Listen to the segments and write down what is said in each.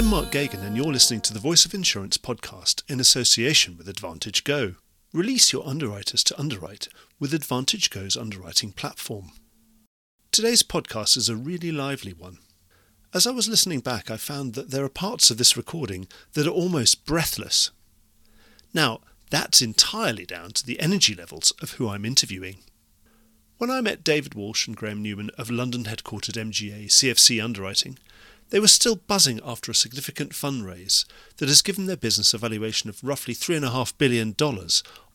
I'm Mark Geoghegan, and you're listening to the Voice of Insurance podcast in association with Advantage Go. Release your underwriters to underwrite with Advantage Go's underwriting platform. Today's podcast is a really lively one. As I was listening back, I found that there are parts of this recording that are almost breathless. Now, that's entirely down to the energy levels of who I'm interviewing. When I met David Walsh and Graeme Newman of London headquartered MGA CFC Underwriting, they were still buzzing after a significant fundraise that has given their business a valuation of roughly $3.5 billion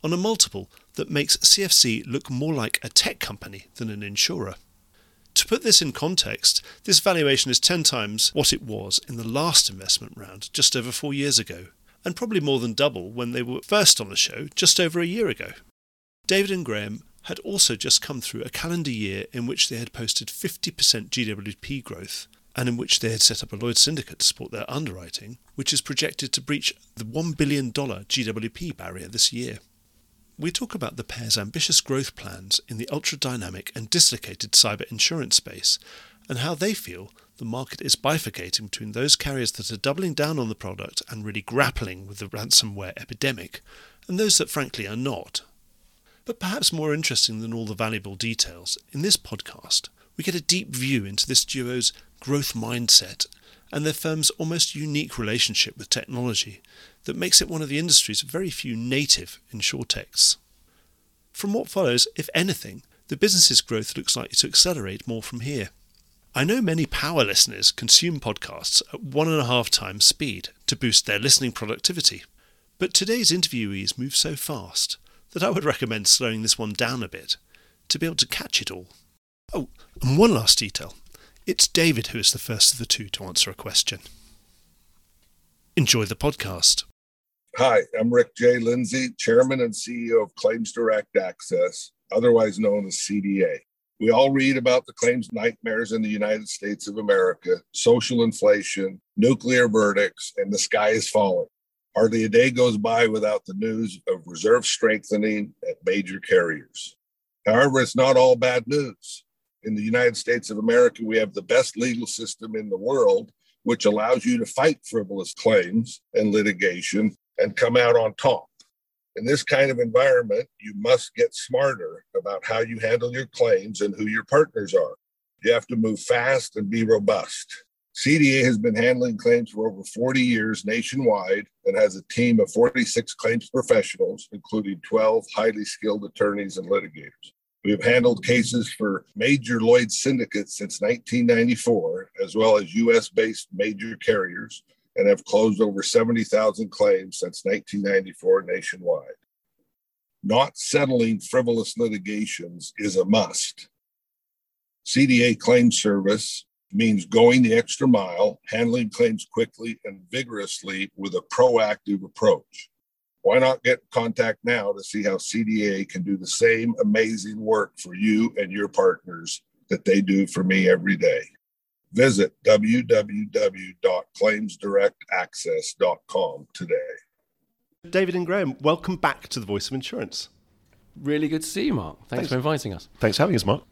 on a multiple that makes CFC look more like a tech company than an insurer. To put this in context, this valuation is 10 times what it was in the last investment round just over four years ago, and probably more than double when they were first on the show just over a year ago. David and Graeme had also just come through a calendar year in which they had posted 50% GWP growth and in which they had set up a Lloyd's syndicate to support their underwriting, which is projected to breach the $1 billion GWP barrier this year. We talk about the pair's ambitious growth plans in the ultra dynamic and dislocated cyber insurance space and how they feel the market is bifurcating between those carriers that are doubling down on the product and really grappling with the ransomware epidemic and those that frankly are not. But perhaps more interesting than all the valuable details, in this podcast, we get a deep view into this duo's growth mindset and their firm's almost unique relationship with technology that makes it one of the industry's very few native insurtechs. From what follows, if anything, the business's growth looks likely to accelerate more from here. I know many power listeners consume podcasts at one and a half times speed to boost their listening productivity. But today's interviewees move so fast that I would recommend slowing this one down a bit to be able to catch it all. Oh, and one last detail. It's David who is the first of the two to answer a question. Enjoy the podcast. Hi, I'm Rick J. Lindsay, Chairman and CEO of Claims Direct Access, otherwise known as CDA. We all read about the claims nightmares in the United States of America, social inflation, nuclear verdicts, and the sky is falling. Hardly a day goes by without the news of reserve strengthening at major carriers. However, it's not all bad news in the United States of America, we have the best legal system in the world, which allows you to fight frivolous claims and litigation and come out on top. In this kind of environment, you must get smarter about how you handle your claims and who your partners are. You have to move fast and be robust. CDA has been handling claims for over 40 years nationwide and has a team of 46 claims professionals, including 12 highly skilled attorneys and litigators. We have handled cases for major Lloyd syndicates since 1994, as well as US based major carriers, and have closed over 70,000 claims since 1994 nationwide. Not settling frivolous litigations is a must. CDA claim service means going the extra mile, handling claims quickly and vigorously with a proactive approach. Why not get in contact now to see how CDA can do the same amazing work for you and your partners that they do for me every day? Visit www.claimsdirectaccess.com today. David and Graeme, welcome back to the Voice of Insurance. Really good to see you, Mark. Thanks, Thanks. for inviting us. Thanks for having us, Mark.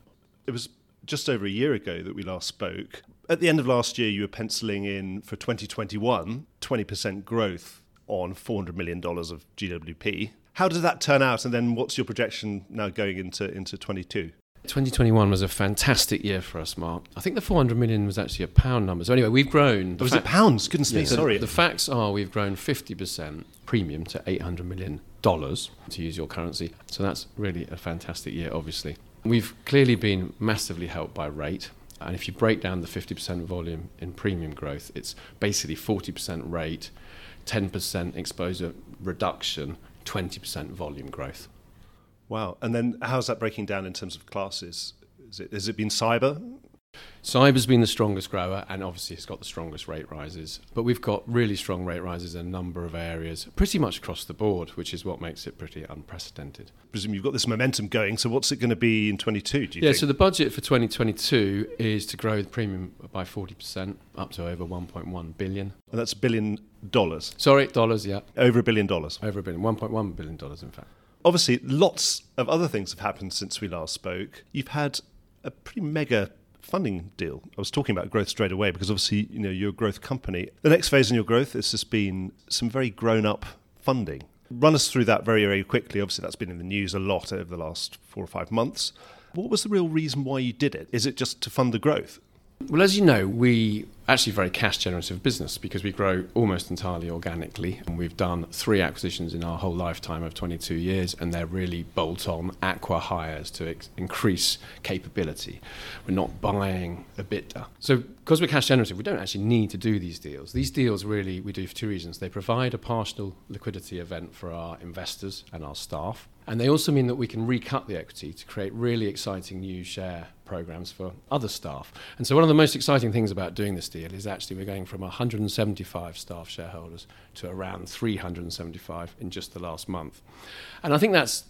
It was just over a year ago that we last spoke. At the end of last year, you were penciling in for 2021 20% growth on $400 million of GWP. How does that turn out? And then what's your projection now going into, into 22? 2021 was a fantastic year for us, Mark. I think the 400 million was actually a pound number. So anyway, we've grown. Oh, was fa- it pounds? Goodness yeah, me, sorry. The facts are we've grown 50% premium to 800 million dollars to use your currency. So that's really a fantastic year, obviously. We've clearly been massively helped by rate. And if you break down the 50% volume in premium growth, it's basically 40% rate, 10% exposure reduction, 20% volume growth. Wow. And then how's that breaking down in terms of classes? Is it, has it been cyber? Cyber's been the strongest grower and obviously it's got the strongest rate rises. But we've got really strong rate rises in a number of areas, pretty much across the board, which is what makes it pretty unprecedented. I presume you've got this momentum going. So what's it going to be in 22, do you yeah, think? so the budget for 2022 is to grow the premium by 40% up to over 1.1 billion. And that's a billion dollars? Sorry, dollars, yeah. Over a billion dollars? Over a billion, 1.1 billion dollars in fact. Obviously, lots of other things have happened since we last spoke. You've had a pretty mega funding deal. I was talking about growth straight away because obviously, you know, you're a growth company. The next phase in your growth has just been some very grown up funding. Run us through that very, very quickly. Obviously, that's been in the news a lot over the last four or five months. What was the real reason why you did it? Is it just to fund the growth? Well, as you know, we actually very cash generative business because we grow almost entirely organically, and we've done three acquisitions in our whole lifetime of 22 years, and they're really bolt-on acqui-hires to ex- increase capability. We're not buying a bit So, because we're cash generative, we don't actually need to do these deals. These deals really we do for two reasons. They provide a partial liquidity event for our investors and our staff, and they also mean that we can recut the equity to create really exciting new share programs for other staff. And so, one of the most exciting things about doing this deal is actually we're going from 175 staff shareholders to around 375 in just the last month. And I think that's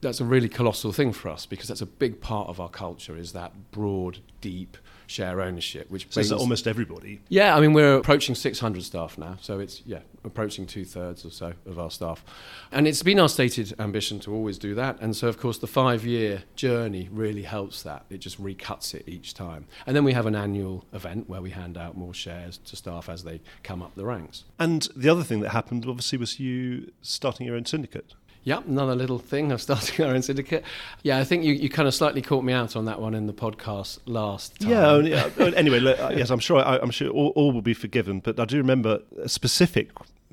that's a really colossal thing for us because that's a big part of our culture is that broad, deep share ownership, which so brings almost everybody. Yeah, I mean we're approaching 600 staff now, so it's yeah approaching two thirds or so of our staff, and it's been our stated ambition to always do that. And so of course the five-year journey really helps that. It just recuts it each time, and then we have an annual event where we hand out more shares to staff as they come up the ranks. And the other thing that happened obviously was you starting your own syndicate. Yep, another little thing of starting our own syndicate. Yeah, I think you, you kind of slightly caught me out on that one in the podcast last time. Yeah, yeah. anyway, look, uh, yes, I'm sure I, am sure all, all will be forgiven, but I do remember a specific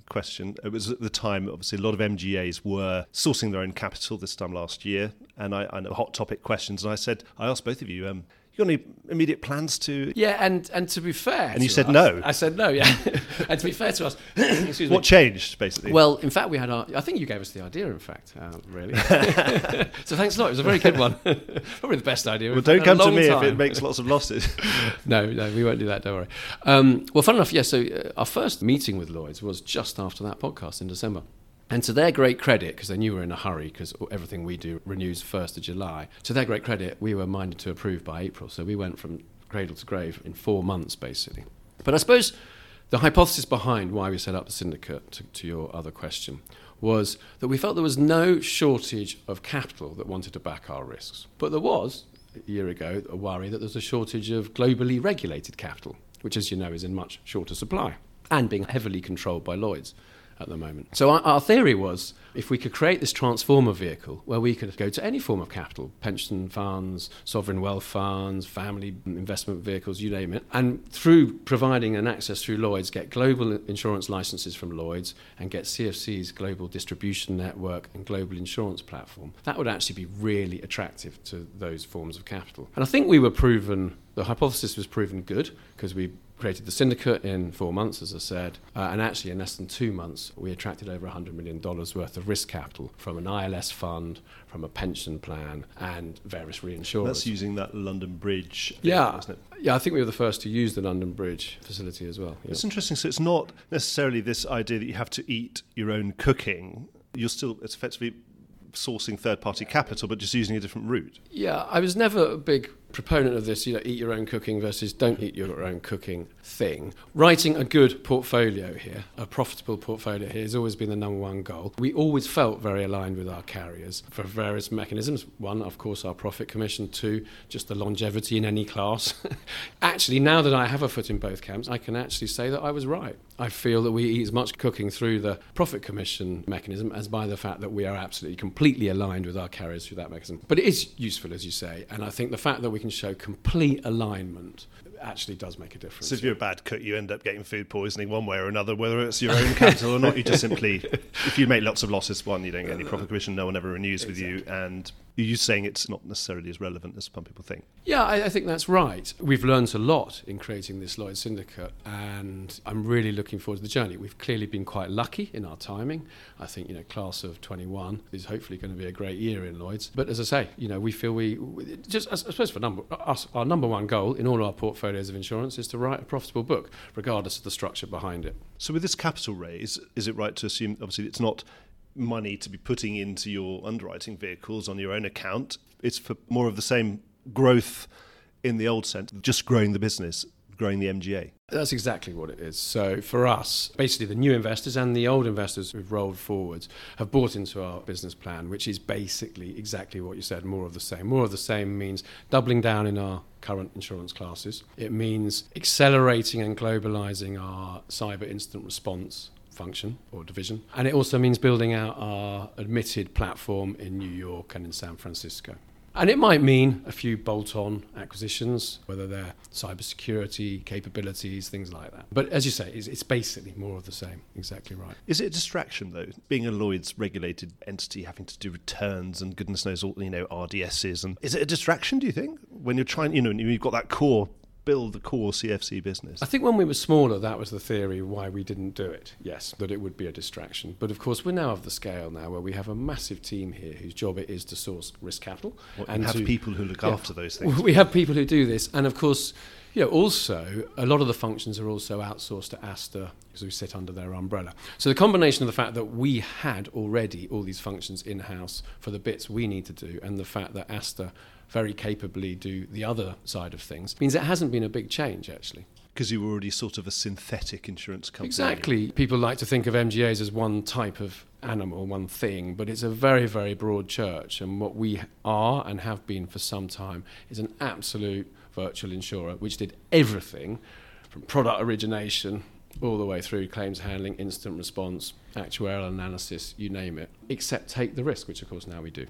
question. It was at the time, obviously, a lot of MGAs were sourcing their own capital this time last year, and I, I know hot topic questions. And I said, I asked both of you, um, you got any immediate plans to? Yeah, and and to be fair, and you said us, no. I said no. Yeah, and to be fair to us, excuse me. What changed basically? Well, in fact, we had our. I think you gave us the idea. In fact, uh, really. so thanks a lot. It was a very good one. Probably the best idea. Well, don't come to me time. if it makes lots of losses. no, no, we won't do that. Don't worry. Um, well, fun enough, yeah. So uh, our first meeting with Lloyd's was just after that podcast in December. And to their great credit, because they knew we were in a hurry, because everything we do renews 1st of July, to their great credit, we were minded to approve by April. So we went from cradle to grave in four months, basically. But I suppose the hypothesis behind why we set up the syndicate, to, to your other question, was that we felt there was no shortage of capital that wanted to back our risks. But there was, a year ago, a worry that there's a shortage of globally regulated capital, which, as you know, is in much shorter supply and being heavily controlled by Lloyd's at the moment. So our, our, theory was if we could create this transformer vehicle where we could go to any form of capital, pension funds, sovereign wealth funds, family investment vehicles, you name it, and through providing an access through Lloyd's, get global insurance licenses from Lloyd's and get CFC's global distribution network and global insurance platform, that would actually be really attractive to those forms of capital. And I think we were proven, the hypothesis was proven good because we created the syndicate in four months, as I said, uh, and actually in less than two months, we attracted over $100 million worth of risk capital from an ILS fund, from a pension plan, and various reinsurers. That's using that London Bridge, yeah, isn't it? Yeah, I think we were the first to use the London Bridge facility as well. It's interesting. So it's not necessarily this idea that you have to eat your own cooking. You're still, it's effectively sourcing third party capital, but just using a different route. Yeah, I was never a big proponent of this, you know, eat your own cooking versus don't eat your own cooking thing. Writing a good portfolio here, a profitable portfolio here, has always been the number one goal. We always felt very aligned with our carriers for various mechanisms. One, of course, our profit commission. Two, just the longevity in any class. actually, now that I have a foot in both camps, I can actually say that I was right. I feel that we eat as much cooking through the profit commission mechanism as by the fact that we are absolutely completely aligned with our carriers through that mechanism. But it is useful, as you say, and I think the fact that we can show complete alignment actually does make a difference. So if you're a bad cook, you end up getting food poisoning one way or another, whether it's your own capital or not. You just simply, if you make lots of losses, one, you don't get any profit commission, no one ever renews exactly. with you, and you're saying it's not necessarily as relevant as some people think. Yeah, I, I, think that's right. We've learned a lot in creating this Lloyd Syndicate, and I'm really looking forward to the journey. We've clearly been quite lucky in our timing. I think you know, class of 21 is hopefully going to be a great year in Lloyd's. But as I say, you know, we feel we just I suppose for number us our number one goal in all our portfolios of insurance is to write a profitable book, regardless of the structure behind it. So with this capital raise, is it right to assume obviously it's not money to be putting into your underwriting vehicles on your own account. It's for more of the same growth in the old sense, just growing the business, growing the MGA. That's exactly what it is. So for us, basically the new investors and the old investors who've rolled forwards have bought into our business plan, which is basically exactly what you said, more of the same. More of the same means doubling down in our current insurance classes. It means accelerating and globalizing our cyber incident response function or division. And it also means building out our admitted platform in New York and in San Francisco. And it might mean a few bolt on acquisitions, whether they're cybersecurity capabilities, things like that. But as you say, it's, it's, basically more of the same. Exactly right. Is it a distraction, though, being a Lloyd's regulated entity, having to do returns and goodness knows all, you know, RDSs? And is it a distraction, do you think, when you're trying, you know, you've got that core build the core CFC business? I think when we were smaller, that was the theory why we didn't do it. Yes, that it would be a distraction. But of course, we're now of the scale now where we have a massive team here whose job it is to source risk capital well, and have to, people who look yeah, after those things. We have people who do this, and of course. Know, also, a lot of the functions are also outsourced to Asta because we sit under their umbrella. So the combination of the fact that we had already all these functions in-house for the bits we need to do and the fact that Asta very capably do the other side of things means it hasn't been a big change actually because you were already sort of a synthetic insurance company. Exactly. People like to think of MGAs as one type of animal, one thing, but it's a very, very broad church. And what we are and have been for some time is an absolute virtual insurer, which did everything from product origination all the way through claims handling, incident response, actuarial analysis, you name it, except take the risk, which of course now we do.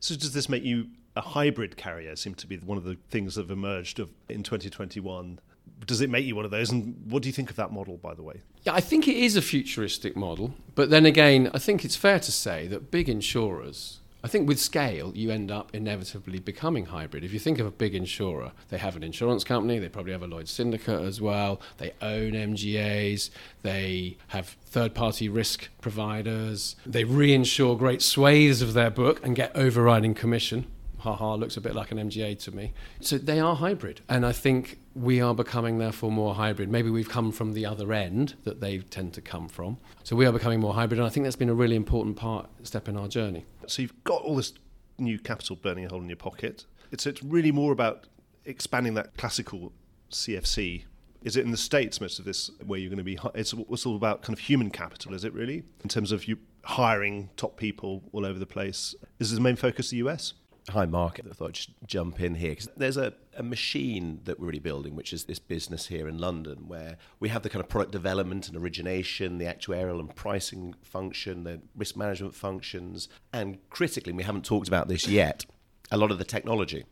So does this make you a hybrid carrier seem to be one of the things that have emerged of, in 2021. Does it make you one of those? And what do you think of that model, by the way? Yeah, I think it is a futuristic model. But then again, I think it's fair to say that big insurers, I think with scale, you end up inevitably becoming hybrid. If you think of a big insurer, they have an insurance company, they probably have a Lloyd's syndicate as well, they own MGAs, they have third party risk providers, they reinsure great swathes of their book and get overriding commission haha, looks a bit like an MGA to me. So they are hybrid. And I think we are becoming, therefore, more hybrid. Maybe we've come from the other end that they tend to come from. So we are becoming more hybrid. And I think that's been a really important part, step in our journey. So you've got all this new capital burning a hole in your pocket. It's, it's really more about expanding that classical CFC is it in the states most of this where you're going to be it's, it's all about kind of human capital is it really? In terms of you hiring top people all over the place. Is the main focus the us Hi, Mark. I thought I'd just jump in here because there's a, a machine that we're really building, which is this business here in London, where we have the kind of product development and origination, the actuarial and pricing function, the risk management functions, and critically, we haven't talked about this yet, a lot of the technology.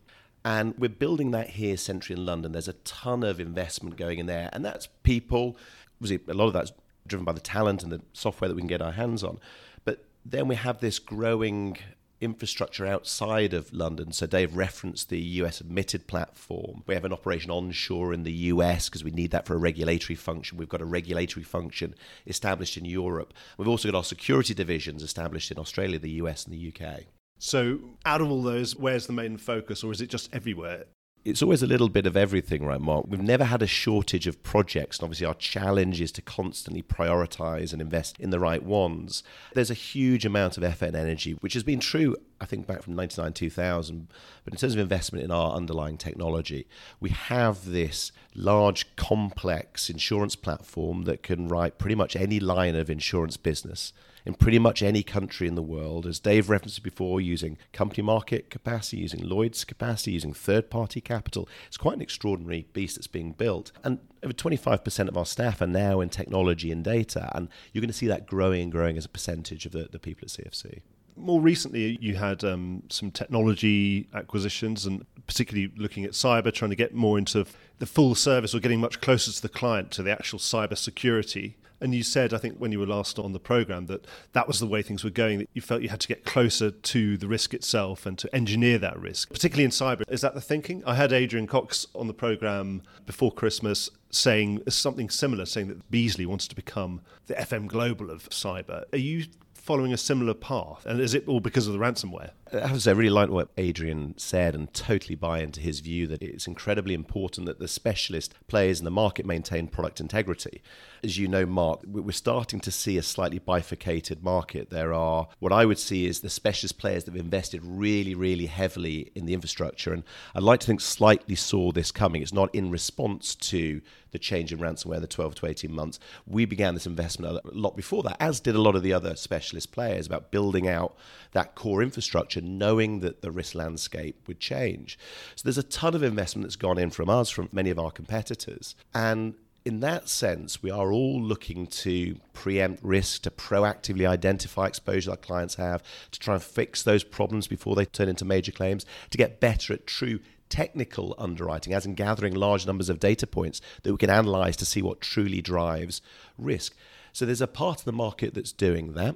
And we're building that here centrally in London. There's a ton of investment going in there, and that's people. Obviously, a lot of that's driven by the talent and the software that we can get our hands on. But then we have this growing infrastructure outside of London. So Dave referenced the US admitted platform. We have an operation onshore in the US because we need that for a regulatory function. We've got a regulatory function established in Europe. We've also got our security divisions established in Australia, the US, and the UK. So, out of all those, where's the main focus, or is it just everywhere? It's always a little bit of everything, right, Mark? We've never had a shortage of projects. And obviously, our challenge is to constantly prioritize and invest in the right ones. There's a huge amount of effort and energy, which has been true, I think, back from 99 2000. But in terms of investment in our underlying technology, we have this large, complex insurance platform that can write pretty much any line of insurance business in pretty much any country in the world, as Dave referenced before, using company market capacity, using Lloyd's capacity, using third party capital. It's quite an extraordinary beast that's being built. And over 25% of our staff are now in technology and data, and you're going to see that growing and growing as a percentage of the, the people at CFC more recently you had um, some technology acquisitions and particularly looking at cyber trying to get more into the full service or getting much closer to the client to the actual cyber security and you said, I think, when you were last on the program, that that was the way things were going, that you felt you had to get closer to the risk itself and to engineer that risk, particularly in cyber. Is that the thinking? I had Adrian Cox on the program before Christmas saying something similar, saying that Beazley wants to become the FM Global of cyber. Are you following a similar path? And is it all because of the ransomware? I have to say, I really like what Adrian said and totally buy into his view that it's incredibly important that the specialist players in the market maintain product integrity. As you know, Mark, we're starting to see a slightly bifurcated market. There are what I would see is the specialist players that have invested really, really heavily in the infrastructure. And I'd like to think slightly saw this coming. It's not in response to the change in ransomware the 12 to 18 months. We began this investment a lot before that, as did a lot of the other specialist players about building out that core infrastructure knowing that the risk landscape would change. So there's a ton of investment that's gone in from us, from many of our competitors. And in that sense, we are all looking to preempt risk, to proactively identify exposure our clients have, to try and fix those problems before they turn into major claims, to get better at true technical underwriting, as in gathering large numbers of data points that we can analyze to see what truly drives risk. So there's a part of the market that's doing that.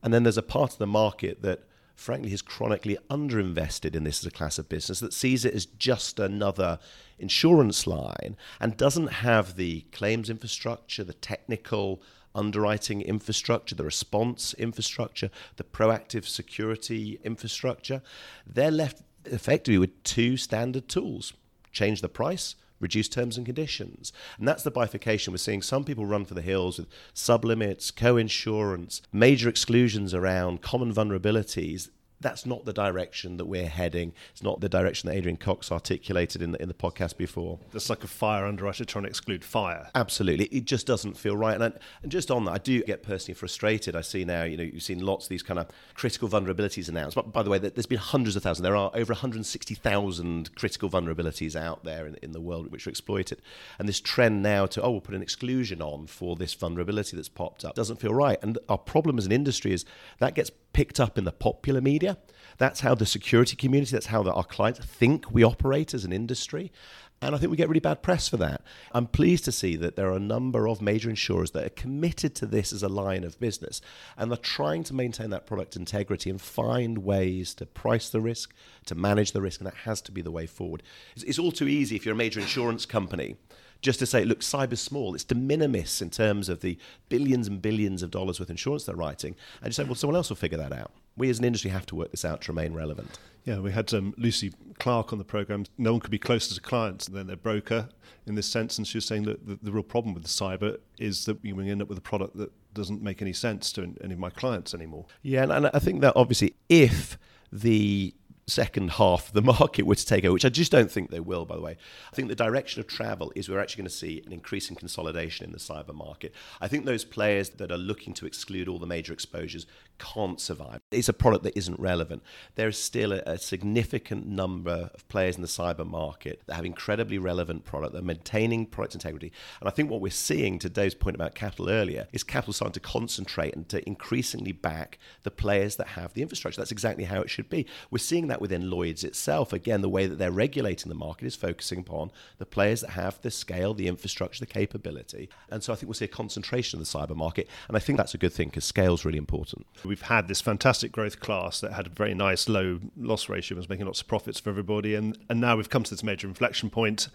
And then there's a part of the market that frankly, has chronically underinvested in this as a class of business that sees it as just another insurance line and doesn't have the claims infrastructure, the technical underwriting infrastructure, the response infrastructure, the proactive security infrastructure. They're left effectively with two standard tools change the price reduce terms and conditions. And that's the bifurcation. We're seeing some people run for the hills with sublimits, co insurance, major exclusions around common vulnerabilities that's not the direction that we're heading. It's not the direction that Adrian Cox articulated in the, in the podcast before. It's like a fire underwriter trying to try to exclude fire. Absolutely. It just doesn't feel right. And, I, and just on that, I do get personally frustrated. I see now, you know, you've seen lots of these kind of critical vulnerabilities announced. But by the way, there's been hundreds of thousands. There are over 160,000 critical vulnerabilities out there in, in the world which are exploited. And this trend now to, oh, we'll put an exclusion on for this vulnerability that's popped up doesn't feel right. And our problem as an industry is that gets picked up in the popular media. That's how the security community, that's how the, our clients think we operate as an industry. And I think we get really bad press for that. I'm pleased to see that there are a number of major insurers that are committed to this as a line of business and they're trying to maintain that product integrity and find ways to price the risk, to manage the risk, and that has to be the way forward. It's, it's all too easy if you're a major insurance company just to say, look, cyber's small. It's de minimis in terms of the billions and billions of dollars worth of insurance they're writing. And you say, well, someone else will figure that out. We as an industry have to work this out to remain relevant. Yeah, we had um, Lucy Clarke on the program. No one could be closer to clients than their broker in this sense. And she was saying that the, the real problem with the cyber is that we end up with a product that doesn't make any sense to any of my clients anymore. Yeah, and, and I think that obviously if the second half of the market were to take over, which I just don't think they will, by the way. I think the direction of travel is we're actually going to see an increase in consolidation in the cyber market. I think those players that are looking to exclude all the major exposures can't survive. It's a product that isn't relevant. There is still a, a significant number of players in the cyber market that have incredibly relevant product, they're maintaining product integrity. And I think what we're seeing, to Dave's point about capital earlier, is capital starting to concentrate and to increasingly back the players that have the infrastructure. That's exactly how it should be. We're seeing that that within Lloyd's itself. Again, the way that they're regulating the market is focusing upon the players that have the scale, the infrastructure, the capability. And so I think we'll see a concentration of the cyber market. And I think that's a good thing because scale is really important. We've had this fantastic growth class that had a very nice low loss ratio, was making lots of profits for everybody. And, and now we've come to this major inflection point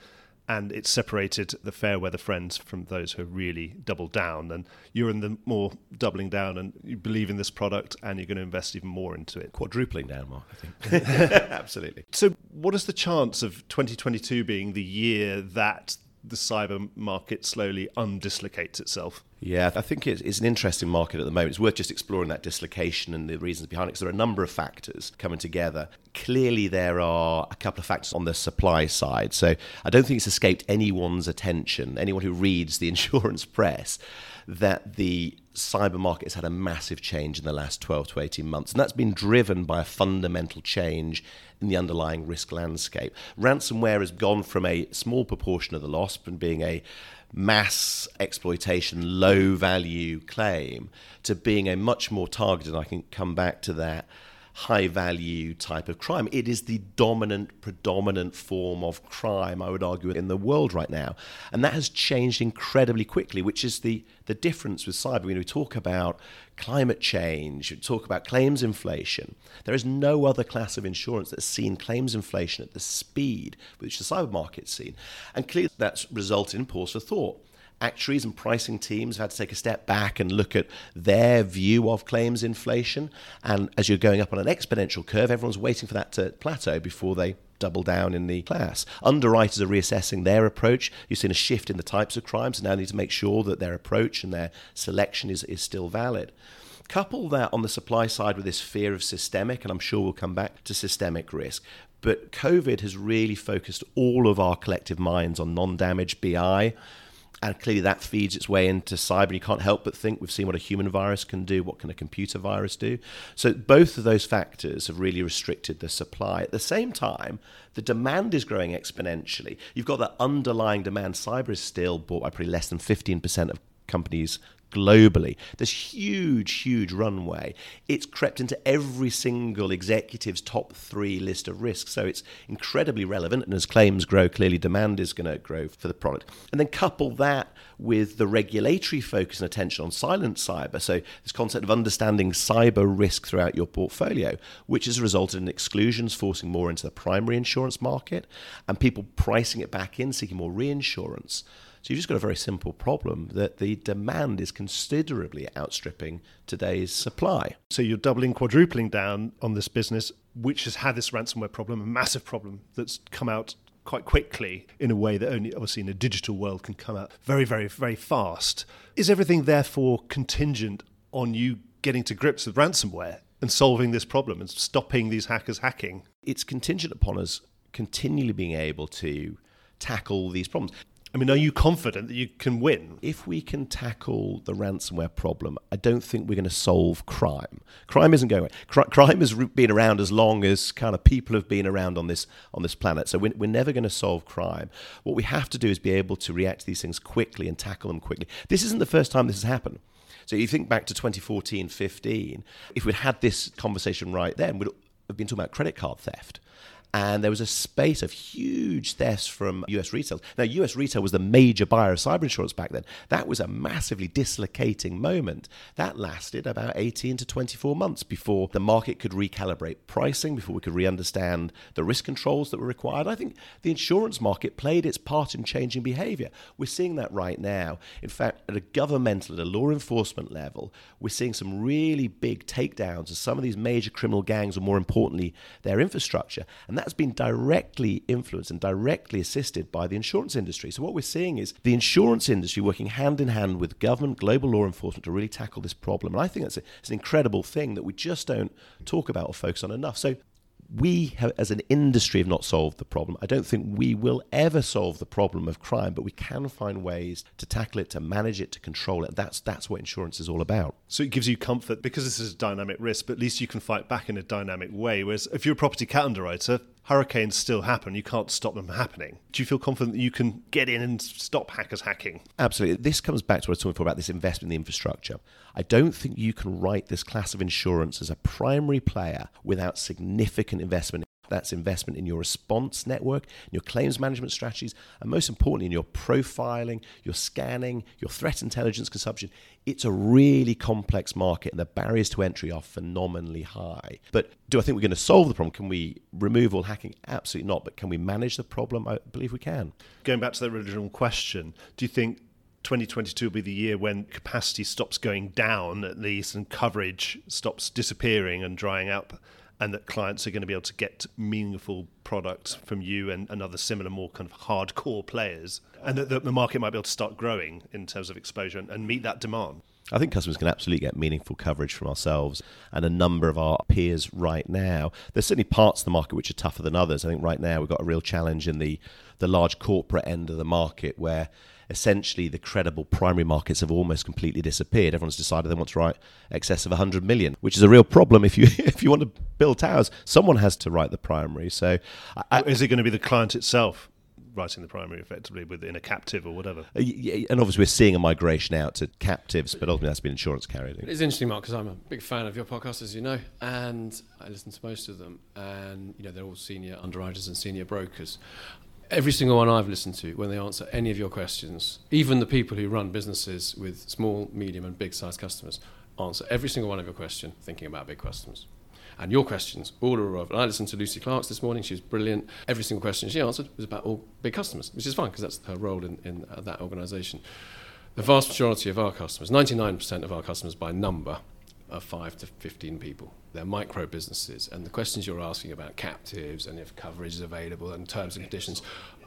and it's separated the fair weather friends from those who really doubled down. And you're in the more doubling down, and you believe in this product, and you're going to invest even more into it. Quadrupling down, Mark. I think absolutely. So, what is the chance of 2022 being the year that the cyber market slowly undislocates itself? Yeah, I think it's, an interesting market at the moment. It's worth just exploring that dislocation and the reasons behind it because there are a number of factors coming together. Clearly, there are a couple of factors on the supply side. So I don't think it's escaped anyone's attention, anyone who reads the insurance press, that the cyber market has had a massive change in the last 12 to 18 months. And that's been driven by a fundamental change in the underlying risk landscape. Ransomware has gone from a small proportion of the loss from being a mass exploitation, low value claim to being a much more targeted, I can come back to that, high value type of crime. It is the dominant, predominant form of crime, I would argue, in the world right now. And that has changed incredibly quickly, which is the, the difference with cyber. When we talk about climate change, we talk about claims inflation. There is no other class of insurance that's seen claims inflation at the speed which the cyber market's seen. And clearly that's resulted in pause for thought actuaries and pricing teams have had to take a step back and look at their view of claims inflation. And as you're going up on an exponential curve, everyone's waiting for that to plateau before they double down in the class. Underwriters are reassessing their approach. You've seen a shift in the types of crimes, and now need to make sure that their approach and their selection is, is still valid. Couple that on the supply side with this fear of systemic, and I'm sure we'll come back to systemic risk. But COVID has really focused all of our collective minds on non damage BI And clearly that feeds its way into cyber. You can't help but think we've seen what a human virus can do, what can a computer virus do. So both of those factors have really restricted the supply. At the same time, the demand is growing exponentially. You've got that underlying demand. Cyber is still bought by probably less than 15% of companies globally. There's huge, huge runway. It's crept into every single executive's top three list of risks. So it's incredibly relevant. And as claims grow, clearly demand is going to grow for the product. And then couple that with the regulatory focus and attention on silent cyber. So this concept of understanding cyber risk throughout your portfolio, which has resulted in exclusions forcing more into the primary insurance market and people pricing it back in, seeking more reinsurance. So you've just got a very simple problem that the demand is considerably outstripping today's supply. So you're doubling, quadrupling down on this business, which has had this ransomware problem, a massive problem that's come out quite quickly in a way that only obviously in a digital world can come out very, very, very fast. Is everything therefore contingent on you getting to grips with ransomware and solving this problem and stopping these hackers hacking? It's contingent upon us continually being able to tackle these problems. I mean, are you confident that you can win? If we can tackle the ransomware problem, I don't think we're going to solve crime. Crime isn't going away. crime has been around as long as kind of people have been around on this on this planet. So we're, we're never going to solve crime. What we have to do is be able to react to these things quickly and tackle them quickly. This isn't the first time this has happened. So you think back to 2014, 15, if we'd had this conversation right then, we'd have been talking about credit card theft and there was a space of huge thefts from US retail. Now, US retail was the major buyer of cyber insurance back then. That was a massively dislocating moment. That lasted about 18 to 24 months before the market could recalibrate pricing, before we could re understand the risk controls that were required. I think the insurance market played its part in changing behavior. We're seeing that right now. In fact, at a governmental, at a law enforcement level, we're seeing some really big takedowns of some of these major criminal gangs, or more importantly, their infrastructure. And that's been directly influenced and directly assisted by the insurance industry. So, what we're seeing is the insurance industry working hand in hand with government, global law enforcement to really tackle this problem. And I think that's a, it's an incredible thing that we just don't talk about or focus on enough. So, we have, as an industry have not solved the problem. I don't think we will ever solve the problem of crime, but we can find ways to tackle it, to manage it, to control it. That's that's what insurance is all about. So it gives you comfort because this is a dynamic risk, but at least you can fight back in a dynamic way. Whereas if you're a property cat underwriter, hurricanes still happen. You can't stop them happening. Do you feel confident that you can get in and stop hackers hacking? Absolutely. This comes back to what I was talking before about this investment in the infrastructure. I don't think you can write this class of insurance as a primary player without significant investment that's investment in your response network, your claims management strategies, and most importantly, in your profiling, your scanning, your threat intelligence consumption. It's a really complex market, and the barriers to entry are phenomenally high. But do I think we're going to solve the problem? Can we remove all hacking? Absolutely not. But can we manage the problem? I believe we can. Going back to the original question, do you think 2022 will be the year when capacity stops going down at least and coverage stops disappearing and drying up and that clients are going to be able to get meaningful products from you and, and other similar, more kind of hardcore players, and that, the market might be able to start growing in terms of exposure and, and meet that demand. I think customers can absolutely get meaningful coverage from ourselves and a number of our peers right now. There's certainly parts of the market which are tougher than others. I think right now we've got a real challenge in the, the large corporate end of the market where essentially the credible primary markets have almost completely disappeared. Everyone's decided they want to write excess of 100 million, which is a real problem. If you if you want to build towers, someone has to write the primary. So, I, is it going to be the client itself? writing the primary effectively within a captive or whatever. Uh, and obviously, we're seeing a migration out to captives, but ultimately that's been insurance carried. It's interesting, Mark, because I'm a big fan of your podcast, as you know, and I listen to most of them, and you know they're all senior underwriters and senior brokers every single one I've listened to, when they answer any of your questions, even the people who run businesses with small, medium, and big sized customers, answer every single one of your question thinking about big customers. And your questions all are relevant. I listened to Lucy Clarke's this morning. She was brilliant. Every single question she answered was about all big customers, which is fine because that's her role in, in uh, that organisation. The vast majority of our customers, 99% of our customers by number, 5 to 15 people. They're micro businesses. And the questions you're asking about captives and if coverage is available and terms and conditions,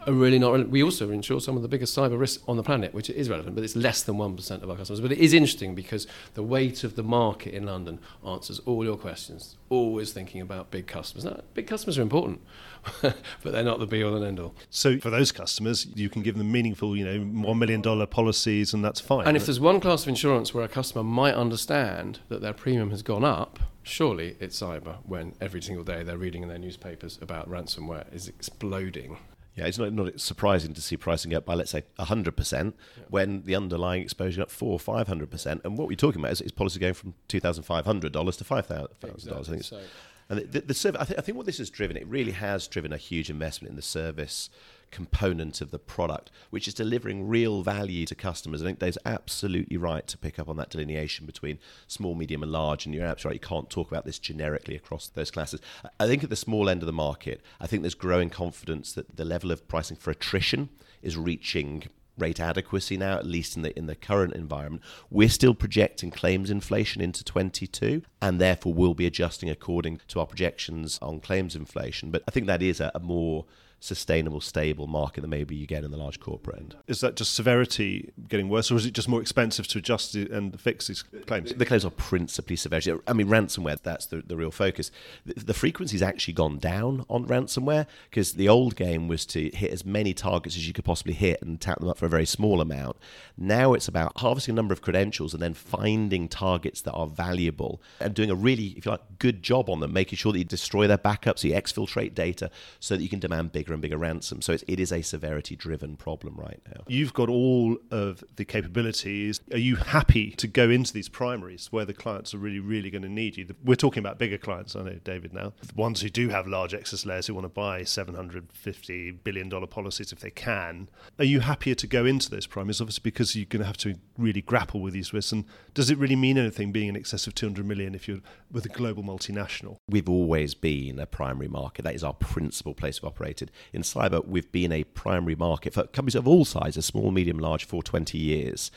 are really not relevant. We also insure some of the biggest cyber risks on the planet, which is relevant, but it's less than 1% of our customers. But it is interesting because the weight of the market in London answers all your questions, always thinking about big customers. Now, big customers are important, but they're not the be all and end all. So for those customers, you can give them meaningful, you know, $1 million policies and that's fine. And if there's one class of insurance where a customer might understand that their premium has gone up, surely it's cyber when every single day they're reading in their newspapers about ransomware is exploding yeah, it's not, not surprising to see pricing up by, let's say, 100% yeah. when the underlying exposure up 4 or 500%. And what we're talking about is, is policy going from $2,500 to $5,000. Exactly. So. And the, the, the I, th- I think what this has driven, it really has driven a huge investment in the service component of the product, which is delivering real value to customers. I think Dave's absolutely right to pick up on that delineation between small, medium, and large. And you're absolutely right, you can't talk about this generically across those classes. I think at the small end of the market, I think there's growing confidence that the level of pricing for attrition is reaching rate adequacy now, at least in the in the current environment. We're still projecting claims inflation into 22, and therefore we'll be adjusting according to our projections on claims inflation. But I think that is a, a more sustainable, stable market that maybe you get in the large corporate end. Is that just severity getting worse, or is it just more expensive to adjust and fix these claims? The claims are principally severity. I mean, ransomware, that's the, the real focus. The, the frequency's actually gone down on ransomware because the old game was to hit as many targets as you could possibly hit and tap them up for a very small amount. Now it's about harvesting a number of credentials and then finding targets that are valuable and doing a really, if you like, good job on them, making sure that you destroy their backups, you exfiltrate data so that you can demand bigger and bigger ransom. So it is a severity driven problem right now. You've got all of the capabilities. Are you happy to go into these primaries where the clients are really, really going to need you? We're talking about bigger clients, I know, David, now. The ones who do have large excess layers who want to buy $750 billion policies if they can. Are you happier to go into those primaries? Obviously, because you're going to have to really grapple with these risks. And does it really mean anything being in excess of 200 million if you're with a global multinational? We've always been a primary market. That is our principal place of operated in cyber, we've been a primary market for companies of all sizes, small, medium, large, for 20 years.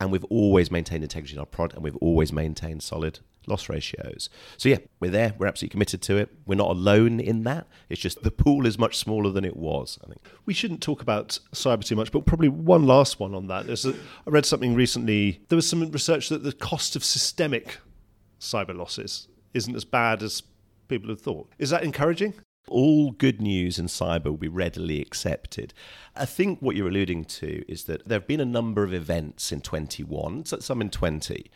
And we've always maintained integrity in our product and we've always maintained solid loss ratios. So, yeah, we're there. We're absolutely committed to it. We're not alone in that. It's just the pool is much smaller than it was, I think. We shouldn't talk about cyber too much, but probably one last one on that. A, I read something recently. There was some research that the cost of systemic cyber losses isn't as bad as people had thought. Is that encouraging? All good news in cyber will be readily accepted. I think what you're alluding to is that there have been a number of events in 21, some in 20.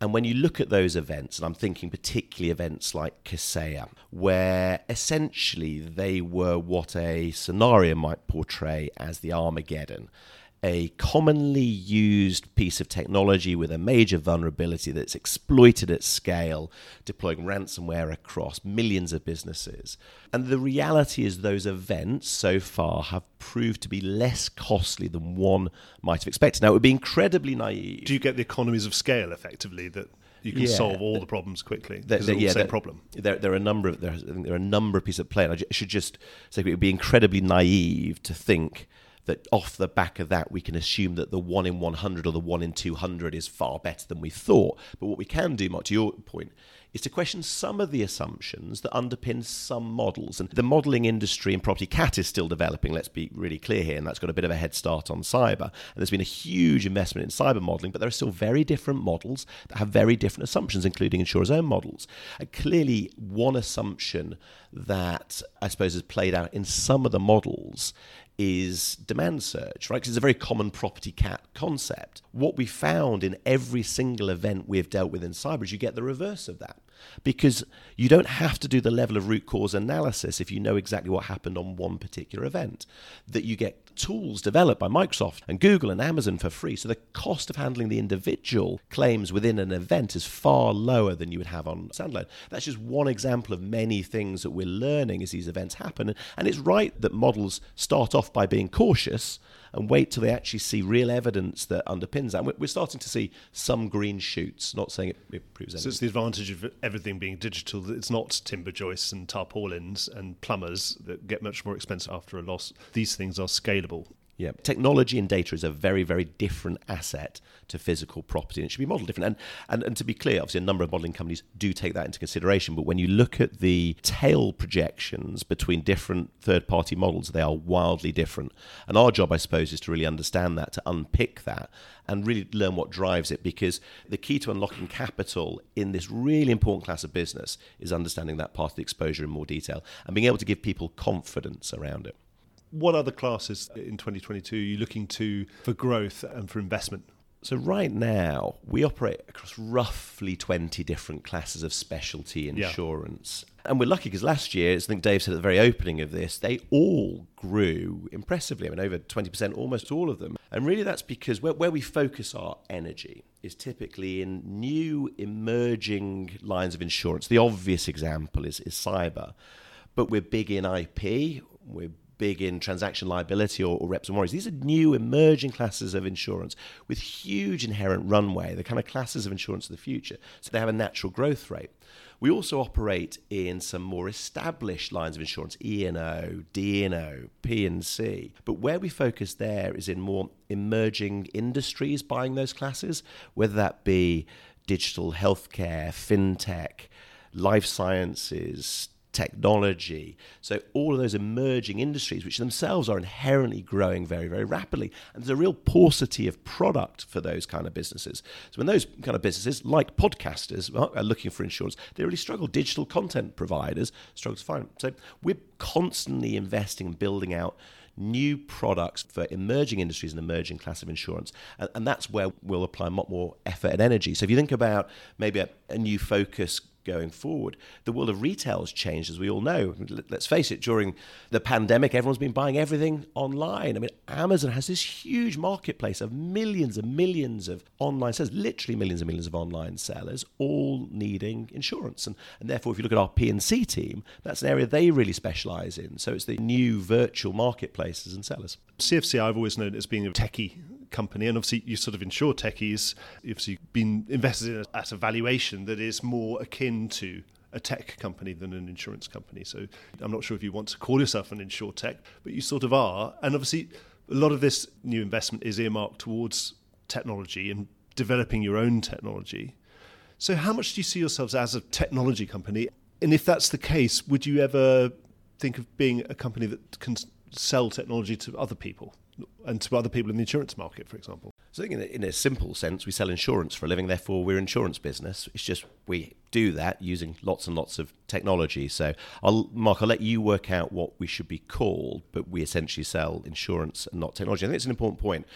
And when you look at those events, and I'm thinking particularly events like Kaseya, where essentially they were what a scenario might portray as the Armageddon a commonly used piece of technology with a major vulnerability that's exploited at scale, deploying ransomware across millions of businesses. And the reality is, those events so far have proved to be less costly than one might have expected. Now, it would be incredibly naive. Do you get the economies of scale effectively that you can yeah, solve all the problems quickly because the, the, yeah, the problem. There, there, are a number of there, there are a number of pieces of play. And I should just say it would be incredibly naive to think that off the back of that, we can assume that the 1 in 100 or the 1 in 200 is far better than we thought. But what we can do, Mark, to your point, is to question some of the assumptions that underpin some models. And the modelling industry in property cat is still developing, let's be really clear here, and that's got a bit of a head start on cyber. And there's been a huge investment in cyber modelling, but there are still very different models that have very different assumptions, including insurers' own models. And clearly, one assumption that I suppose has played out in some of the models is demand surge, right? Because it's a very common property cat concept. What we found in every single event we've dealt with in cyber is you get the reverse of that because you don't have to do the level of root cause analysis if you know exactly what happened on one particular event. That you get tools developed by Microsoft and Google and Amazon for free. So the cost of handling the individual claims within an event is far lower than you would have on standalone. That's just one example of many things that we're learning as these events happen. And it's right that models start off by being cautious and wait till they actually see real evidence that underpins that. And we're starting to see some green shoots, not saying it, it proves anything. So it's the advantage of everything being digital that it's not timber joists and tarpaulins and plumbers that get much more expensive after a loss. These things are scalable Yeah, technology and data is a very, very different asset to physical property, and it should be modeled different. And, and and to be clear, obviously, a number of modelling companies do take that into consideration. But when you look at the tail projections between different third-party models, they are wildly different. And our job, I suppose, is to really understand that, to unpick that, and really learn what drives it. Because the key to unlocking capital in this really important class of business is understanding that part of the exposure in more detail and being able to give people confidence around it. What other classes in 2022 are you looking to for growth and for investment? So, right now, we operate across roughly 20 different classes of specialty insurance. Yeah. And we're lucky because last year, as I think Dave said at the very opening of this, they all grew impressively. I mean, over 20%, almost all of them. And really, that's because where, where we focus our energy is typically in new emerging lines of insurance. The obvious example is, is cyber. But we're big in IP, we're big in transaction liability or, or, reps and warranties. These are new emerging classes of insurance with huge inherent runway, the kind of classes of insurance of the future. So they have a natural growth rate. We also operate in some more established lines of insurance, E&O, D&O, P&C. But where we focus there is in more emerging industries buying those classes, whether that be digital healthcare, fintech, life sciences, technology. So, all of those emerging industries, which themselves are inherently growing very, very rapidly. And there's a real paucity of product for those kind of businesses. So, when those kind of businesses, like podcasters, uh, are looking for insurance, they really struggle. Digital content providers struggle to find. So, we're constantly investing and building out new products for emerging industries and emerging class of insurance. And, and, that's where we'll apply a lot more effort and energy. So if you think about maybe a, a new focus going forward. The world of retail has changed, as we all know. Let's face it, during the pandemic, everyone's been buying everything online. I mean, Amazon has this huge marketplace of millions and millions of online sellers, literally millions and millions of online sellers, all needing insurance. And, and therefore, if you look at our P&C team, that's an area they really specialize in. So it's the new virtual marketplaces and sellers. CFC, I've always known as being a techie company, and obviously you sort of insure techies. You've obviously been invested in at a valuation that is more akin to a tech company than an insurance company. So I'm not sure if you want to call yourself an insure tech, but you sort of are. And obviously, a lot of this new investment is earmarked towards technology and developing your own technology. So, how much do you see yourselves as a technology company? And if that's the case, would you ever think of being a company that can sell technology to other people? And to other people in the insurance market, for example? So, in a, in a, simple sense, we sell insurance for a living, therefore, we're insurance business. It's just we do that using lots and lots of technology. So, I'll, Mark, I'll let you work out what we should be called, but we essentially sell insurance and not technology. I think it's an important point.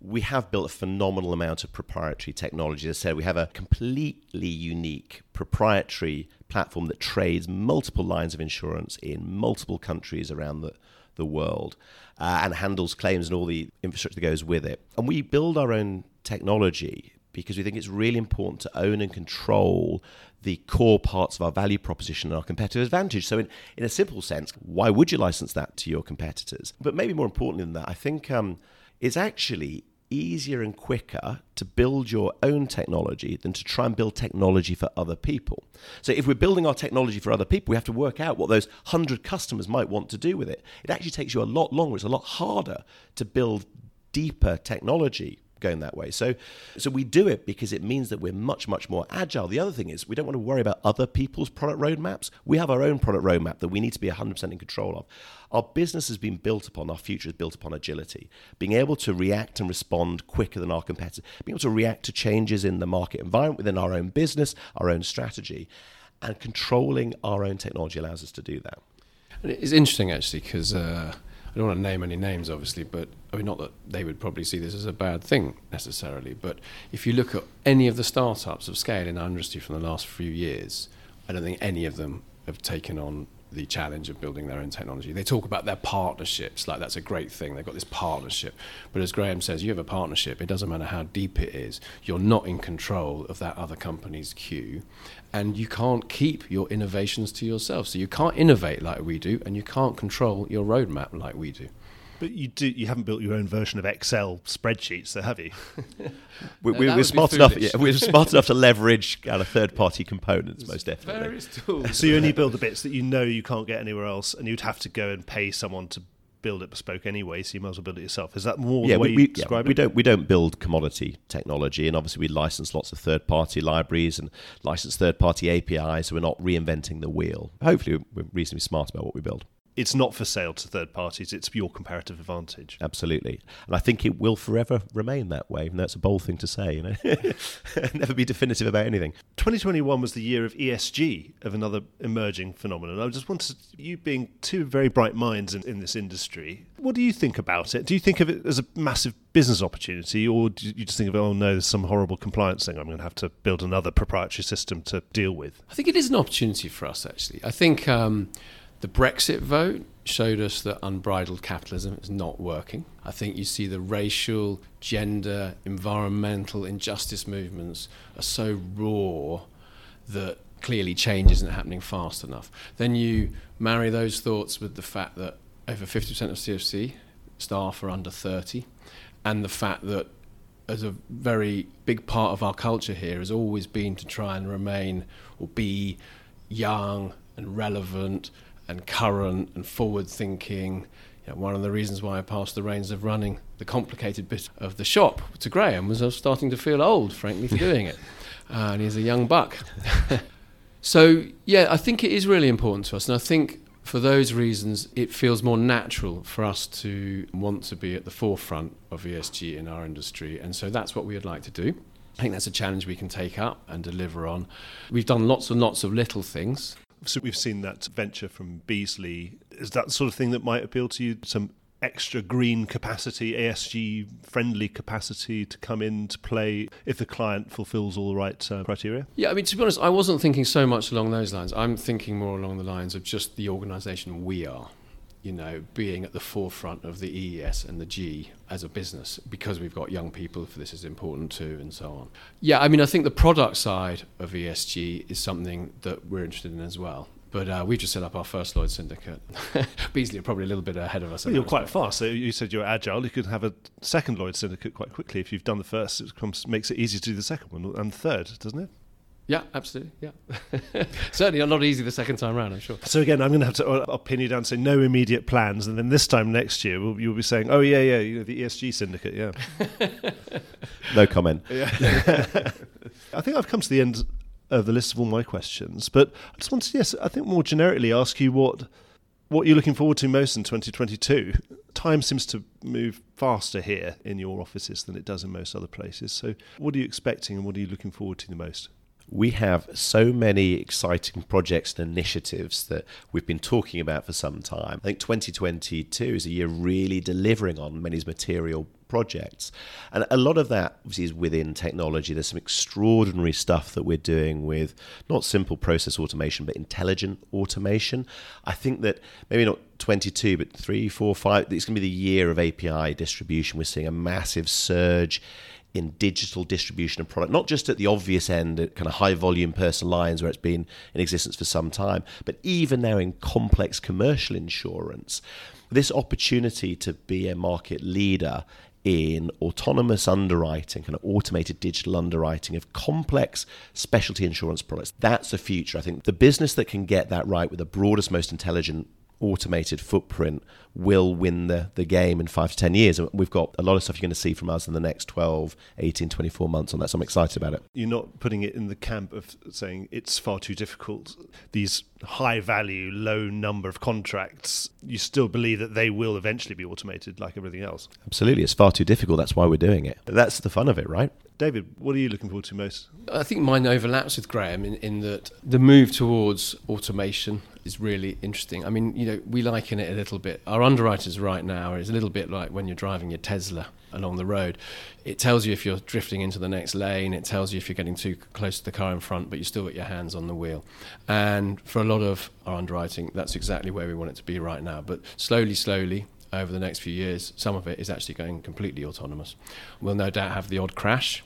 We have built a phenomenal amount of proprietary technology. As I said, we have a completely unique proprietary platform that trades multiple lines of insurance in multiple countries around the the world uh, and handles claims and all the infrastructure that goes with it. And we build our own technology because we think it's really important to own and control the core parts of our value proposition and our competitive advantage. So, in, in a simple sense, why would you license that to your competitors? But maybe more importantly than that, I think um, it's actually easier and quicker to build your own technology than to try and build technology for other people. So, if we're building our technology for other people, we have to work out what those 100 customers might want to do with it. It actually takes you a lot longer, it's a lot harder to build deeper technology going that way. So, so we do it because it means that we're much, much more agile. The other thing is we don't want to worry about other people's product roadmaps. We have our own product roadmap that we need to be 100% in control of. Our business has been built upon, our future is built upon agility, being able to react and respond quicker than our competitors, being able to react to changes in the market environment within our own business, our own strategy, and controlling our own technology allows us to do that. It's interesting actually because. Uh I don't want to name any names, obviously, but I mean, not that they would probably see this as a bad thing necessarily, but if you look at any of the startups of scale in our industry from the last few years, I don't think any of them have taken on the challenge of building their own technology. They talk about their partnerships, like that's a great thing. They've got this partnership. But as Graeme says, you have a partnership, it doesn't matter how deep it is, you're not in control of that other company's queue. And you can't keep your innovations to yourself. So you can't innovate like we do, and you can't control your roadmap like we do. But you do you haven't built your own version of Excel spreadsheets, so have you? we, we, we're smart enough. Yeah, we're smart enough to leverage uh, kind of third-party components, most definitely. Various tools. so you only build the bits that you know you can't get anywhere else, and you'd have to go and pay someone to build it bespoke anyway, so you might as well build it yourself. Is that more yeah, the way we, you describe yeah, we don't we don't build commodity technology, and obviously we license lots of third party libraries and license third party APIs, so we're not reinventing the wheel. Hopefully, we're reasonably smart about what we build. It's not for sale to third parties. It's your comparative advantage. Absolutely, and I think it will forever remain that way. And that's a bold thing to say, you know. Never be definitive about anything. 2021 was the year of ESG, of another emerging phenomenon. I just wanted you being two very bright minds in, in this industry. What do you think about it? Do you think of it as a massive business opportunity, or do you just think of, oh no, there's some horrible compliance thing I'm going to have to build another proprietary system to deal with? I think it is an opportunity for us, actually. I think um, the Brexit vote showed us that unbridled capitalism is not working. I think you see the racial, gender, environmental injustice movements are so raw that clearly change isn't happening fast enough. Then you marry those thoughts with the fact that over 50% of CFC staff are under 30, and the fact that as a very big part of our culture here has always been to try and remain or be young and relevant and current and forward thinking. You know, one of the reasons why I passed the reins of running the complicated bit of the shop to Graeme was I was starting to feel old, frankly, for doing it. Uh, and he's a young buck. so, yeah, I think it is really important to us. And I think for those reasons, it feels more natural for us to want to be at the forefront of ESG in our industry. And so that's what we would like to do. I think that's a challenge we can take up and deliver on. We've done lots and lots of little things. So we've seen that venture from Beazley. Is that sort of thing that might appeal to you? Some extra green capacity, ESG friendly capacity to come into play if the client fulfills all the right uh, criteria? Yeah, I mean, to be honest, I wasn't thinking so much along those lines. I'm thinking more along the lines of just the organisation we are, you know, being at the forefront of the EES and the G as a business because we've got young people for this is important too and so on. Yeah, I mean, I think the product side of ESG is something that we're interested in as well. But uh, we just set up our first Lloyd syndicate. Beazley are probably a little bit ahead of us. Well, you're quite fast. So you said you're agile. You could have a second Lloyd syndicate quite quickly if you've done the first. It comes, makes it easier to do the second one and the third, doesn't it? Yeah, absolutely. Yeah, certainly not easy the second time round. I'm sure. So again, I'm going to have to uh, I'll pin you down and say no immediate plans, and then this time next year we'll, you'll be saying, oh yeah, yeah, you know, the ESG syndicate, yeah. no comment. Yeah. I think I've come to the end of the list of all my questions, but I just wanted, to, yes, I think more generically ask you what what you're looking forward to most in 2022. Time seems to move faster here in your offices than it does in most other places. So, what are you expecting, and what are you looking forward to the most? We have so many exciting projects and initiatives that we've been talking about for some time. I think 2022 is a year really delivering on many material projects. And a lot of that obviously is within technology. There's some extraordinary stuff that we're doing with not simple process automation, but intelligent automation. I think that maybe not 22, but three, four, five, it's going to be the year of API distribution. We're seeing a massive surge in digital distribution of product, not just at the obvious end, at kind of high volume personal lines where it's been in existence for some time, but even now in complex commercial insurance. This opportunity to be a market leader in autonomous underwriting, kind of automated digital underwriting of complex specialty insurance products. That's the future. I think the business that can get that right with the broadest, most intelligent automated footprint will win the, the game in five to 10 years. And we've got a lot of stuff you're going to see from us in the next 12, 18, 24 months on that. So I'm excited about it. You're not putting it in the camp of saying it's far too difficult. These high value, low number of contracts, you still believe that they will eventually be automated like everything else. Absolutely. It's far too difficult. That's why we're doing it. That's the fun of it, right? David, what are you looking forward to most? I think mine overlaps with Graeme in, in that the move towards automation is really interesting. I mean, you know, we liken it a little bit. Our underwriters right now is a little bit like when you're driving your Tesla along the road. It tells you if you're drifting into the next lane. It tells you if you're getting too close to the car in front, but you still got your hands on the wheel. And for a lot of our underwriting, that's exactly where we want it to be right now. But slowly, slowly, over the next few years, some of it is actually going completely autonomous. We'll no doubt have the odd crash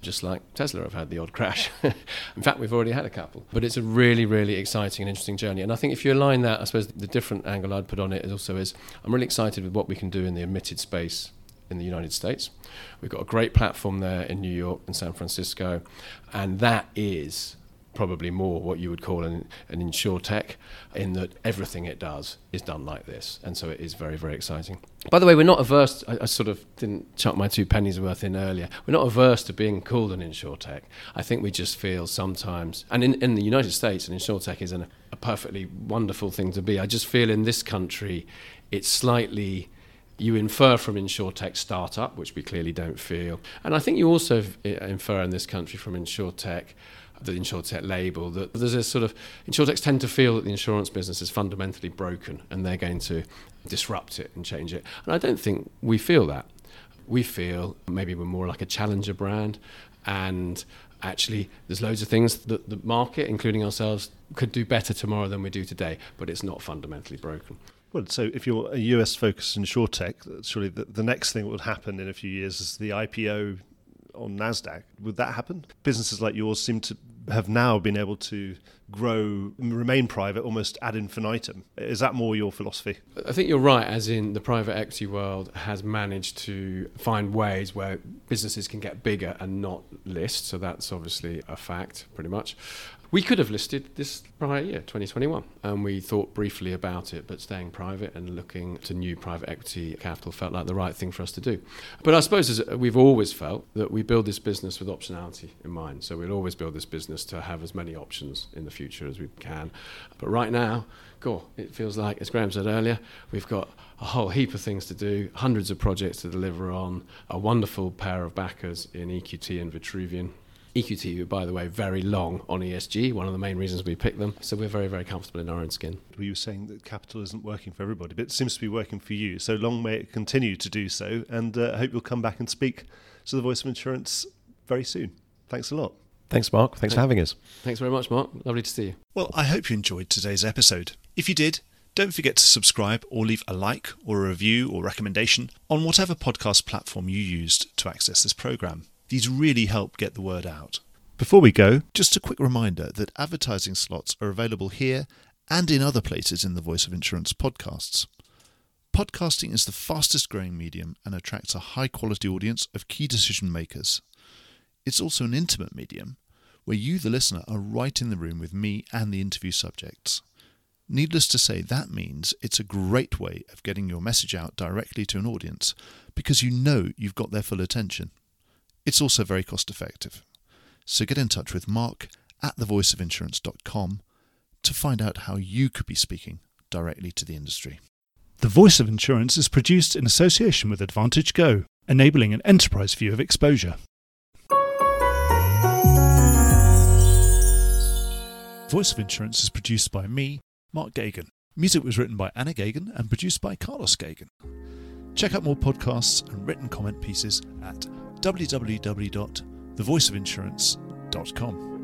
just like Tesla have had the odd crash. in fact, we've already had a couple. But it's a really, really exciting and interesting journey. And I think if you align that, I suppose the different angle I'd put on it also is I'm really excited with what we can do in the admitted space in the United States. We've got a great platform there in New York and San Francisco, and that is probably more what you would call an, an insure tech, in that everything it does is done like this. And so it is very, very exciting. By the way, we're not averse, I, I sort of didn't chuck my two pennies worth in earlier. We're not averse to being called an insure tech. I think we just feel sometimes, and in, in the United States, an insure tech is an, a perfectly wonderful thing to be. I just feel in this country, it's slightly you infer from insurtech startup, which we clearly don't feel. And I think you also eh, infer in this country from insurtech, the insurtech label, that there's a sort of insurtechs tend to feel that the insurance business is fundamentally broken and they're going to disrupt it and change it. And I don't think we feel that. We feel maybe we're more like a challenger brand and actually there's loads of things that the market including ourselves could do better tomorrow than we do today but it's not fundamentally broken well, so if you're a US focused insurtech, surely the, the next thing that would happen in a few years is the IPO on NASDAQ. Would that happen? Businesses like yours seem to have now been able to grow, remain private almost ad infinitum. Is that more your philosophy? I think you're right, as in the private equity world has managed to find ways where businesses can get bigger and not list. So that's obviously a fact, pretty much. We could have listed this prior year, 2021, and we thought briefly about it, but staying private and looking to new private equity capital felt like the right thing for us to do. But I suppose uh, we've always felt that we build this business with optionality in mind. So we'll always build this business to have as many options in the future as we can. But right now, cool, it feels like, as Graeme said earlier, we've got a whole heap of things to do, hundreds of projects to deliver on, a wonderful pair of backers in EQT and Vitruvian EQT, by the way, very long on ESG, one of the main reasons we picked them. So we're very, very comfortable in our own skin. We were you saying that capital isn't working for everybody, but it seems to be working for you. So long may it continue to do so. And uh, I hope you'll come back and speak to the Voice of Insurance very soon. Thanks a lot. Thanks, Mark. Thanks, Thanks for having us. Thanks very much, Mark. Lovely to see you. Well, I hope you enjoyed today's episode. If you did, don't forget to subscribe or leave a like or a review or recommendation on whatever podcast platform you used to access this program. These really help get the word out. Before we go, just a quick reminder that advertising slots are available here and in other places in the Voice of Insurance podcasts. Podcasting is the fastest growing medium and attracts a high quality audience of key decision makers. It's also an intimate medium where you, the listener, are right in the room with me and the interview subjects. Needless to say, that means it's a great way of getting your message out directly to an audience because you know you've got their full attention. It's also very cost effective. So get in touch with Mark at thevoiceofinsurance.com to find out how you could be speaking directly to the industry. The Voice of Insurance is produced in association with Advantage Go, enabling an enterprise view of exposure. Voice of Insurance is produced by me, Mark Geoghegan. Music was written by Anna Geoghegan and produced by Carlos Geoghegan. Check out more podcasts and written comment pieces at www thevoiceofinsurance.com.